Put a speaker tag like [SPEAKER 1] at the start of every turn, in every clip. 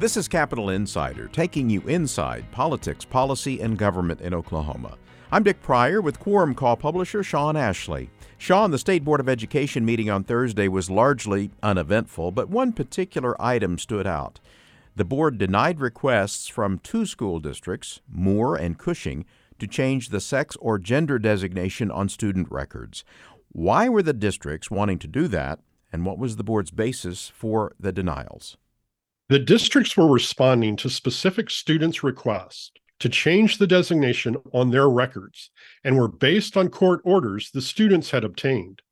[SPEAKER 1] This is Capital Insider, taking you inside politics, policy, and government in Oklahoma. I'm Dick Pryor with Quorum Call publisher Shawn Ashley. Shawn, the State Board of Education meeting on Thursday was largely uneventful, but one particular item stood out. The board denied requests from two school districts, Moore and Cushing, to change the sex or gender designation on student records. Why were the districts wanting to do that, and what was the board's basis for the denials?
[SPEAKER 2] The districts were responding to specific students' requests to change the designation on their records and were based on court orders the students had obtained.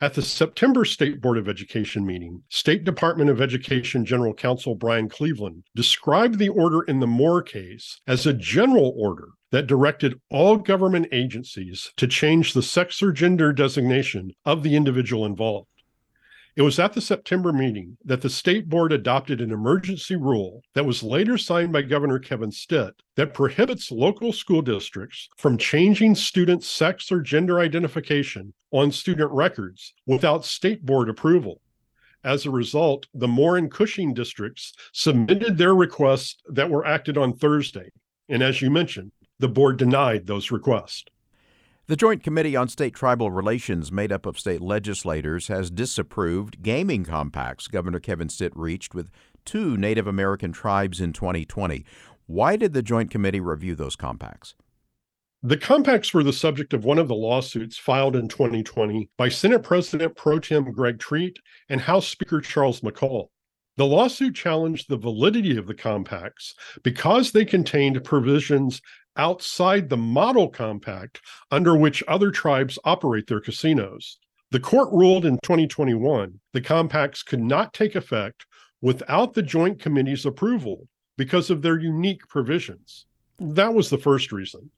[SPEAKER 2] At the September State Board of Education meeting, State Department of Education General Counsel Brian Cleveland described the order in the Moore case as a general order that directed all government agencies to change the sex or gender designation of the individual involved. It was at the September meeting that the state board adopted an emergency rule that was later signed by Governor Kevin Stitt that prohibits local school districts from changing students' sex or gender identification on student records without state board approval. As a result, the Moore and Cushing districts submitted their requests that were acted on Thursday. And as you mentioned, the board denied those requests.
[SPEAKER 1] The Joint Committee on State Tribal Relations, made up of state legislators, has disapproved gaming compacts Governor Kevin Stitt reached with two Native American tribes in 2020. Why did the Joint Committee review those compacts?
[SPEAKER 2] The compacts were the subject of one of the lawsuits filed in 2020 by Senate President Pro Tem Greg Treat and House Speaker Charles McCall. The lawsuit challenged the validity of the compacts because they contained provisions outside the model compact under which other tribes operate their casinos. The court ruled in 2021 the compacts could not take effect without the Joint Committee's approval because of their unique provisions. That was the first reason.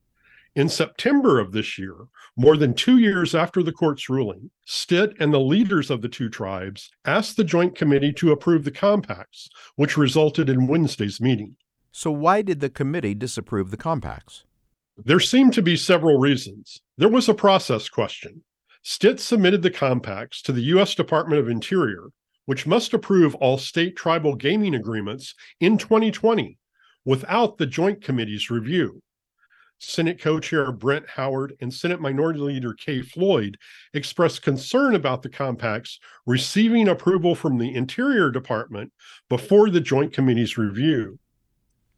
[SPEAKER 2] In September of this year, more than two years after the court's ruling, Stitt and the leaders of the two tribes asked the Joint Committee to approve the compacts, which resulted in Wednesday's meeting.
[SPEAKER 1] So, why did the committee disapprove the compacts?
[SPEAKER 2] There seemed to be several reasons. There was a process question. Stitt submitted the compacts to the U.S. Department of Interior, which must approve all state tribal gaming agreements in 2020 without the Joint Committee's review. Senate co chair Brent Howard and Senate Minority Leader Kay Floyd expressed concern about the compacts receiving approval from the Interior Department before the Joint Committee's review.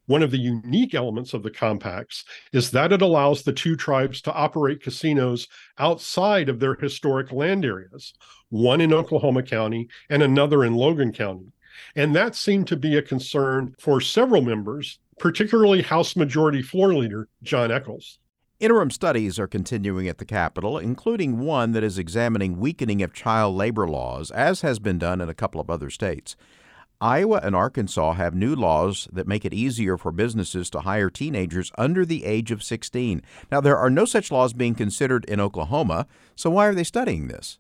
[SPEAKER 2] One of the unique elements of the compacts is that it allows the two tribes to operate casinos outside of their historic land areas, one in Oklahoma County and another in Logan County. And that seemed to be a concern for several members, particularly House Majority Floor Leader John Echols.
[SPEAKER 1] Interim studies are continuing at the Capitol, including one that is examining weakening of child labor laws, as has been done in a couple of other states. Iowa and Arkansas have new laws that make it easier for businesses to hire teenagers under the age of 16. Now, there are no such laws being considered in Oklahoma, so why are they studying this?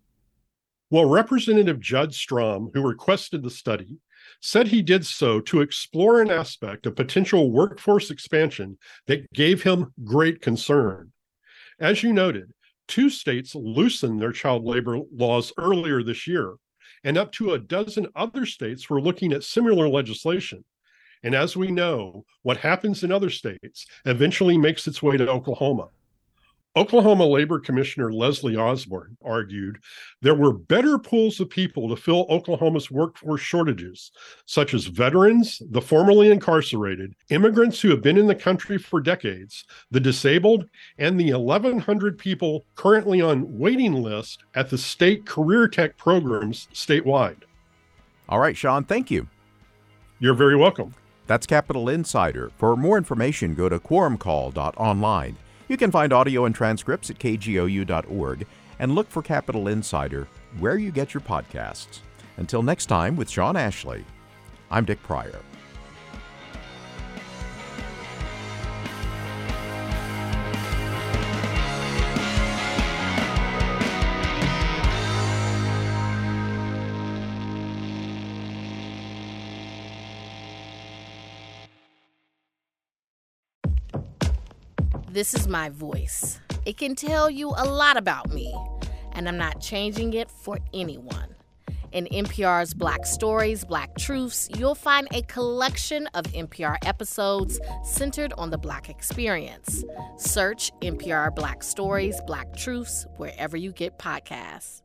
[SPEAKER 2] Well, Representative Judd Strom, who requested the study, said he did so to explore an aspect of potential workforce expansion that gave him great concern. As you noted, two states loosened their child labor laws earlier this year, and up to a dozen other states were looking at similar legislation. And as we know, what happens in other states eventually makes its way to Oklahoma. Oklahoma Labor Commissioner Leslie Osborn argued there were better pools of people to fill Oklahoma's workforce shortages, such as veterans, the formerly incarcerated, immigrants who have been in the country for decades, the disabled, and the 1,100 people currently on waiting list at the state career tech programs statewide.
[SPEAKER 1] All right, Shawn, thank you.
[SPEAKER 2] You're very welcome.
[SPEAKER 1] That's Capital Insider. For more information, go to quorumcall.online. You can find audio and transcripts at kgou.org and look for Capital Insider where you get your podcasts. Until next time with Shawn Ashley, I'm Dick Pryor.
[SPEAKER 3] This is my voice. It can tell you a lot about me, and I'm not changing it for anyone. In NPR's Black Stories, Black Truths, you'll find a collection of NPR episodes centered on the Black experience. Search NPR Black Stories, Black Truths wherever you get podcasts.